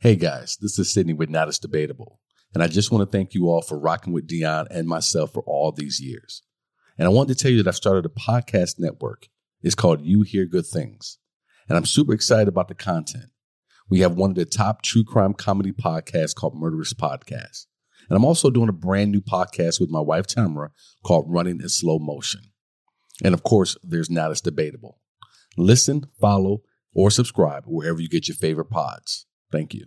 Hey guys, this is Sydney with Not As Debatable. And I just want to thank you all for rocking with Dion and myself for all these years. And I wanted to tell you that I've started a podcast network. It's called You Hear Good Things. And I'm super excited about the content. We have one of the top true crime comedy podcasts called Murderous Podcast. And I'm also doing a brand new podcast with my wife Tamara called Running in Slow Motion. And of course, there's Not As Debatable. Listen, follow, or subscribe wherever you get your favorite pods. Thank you.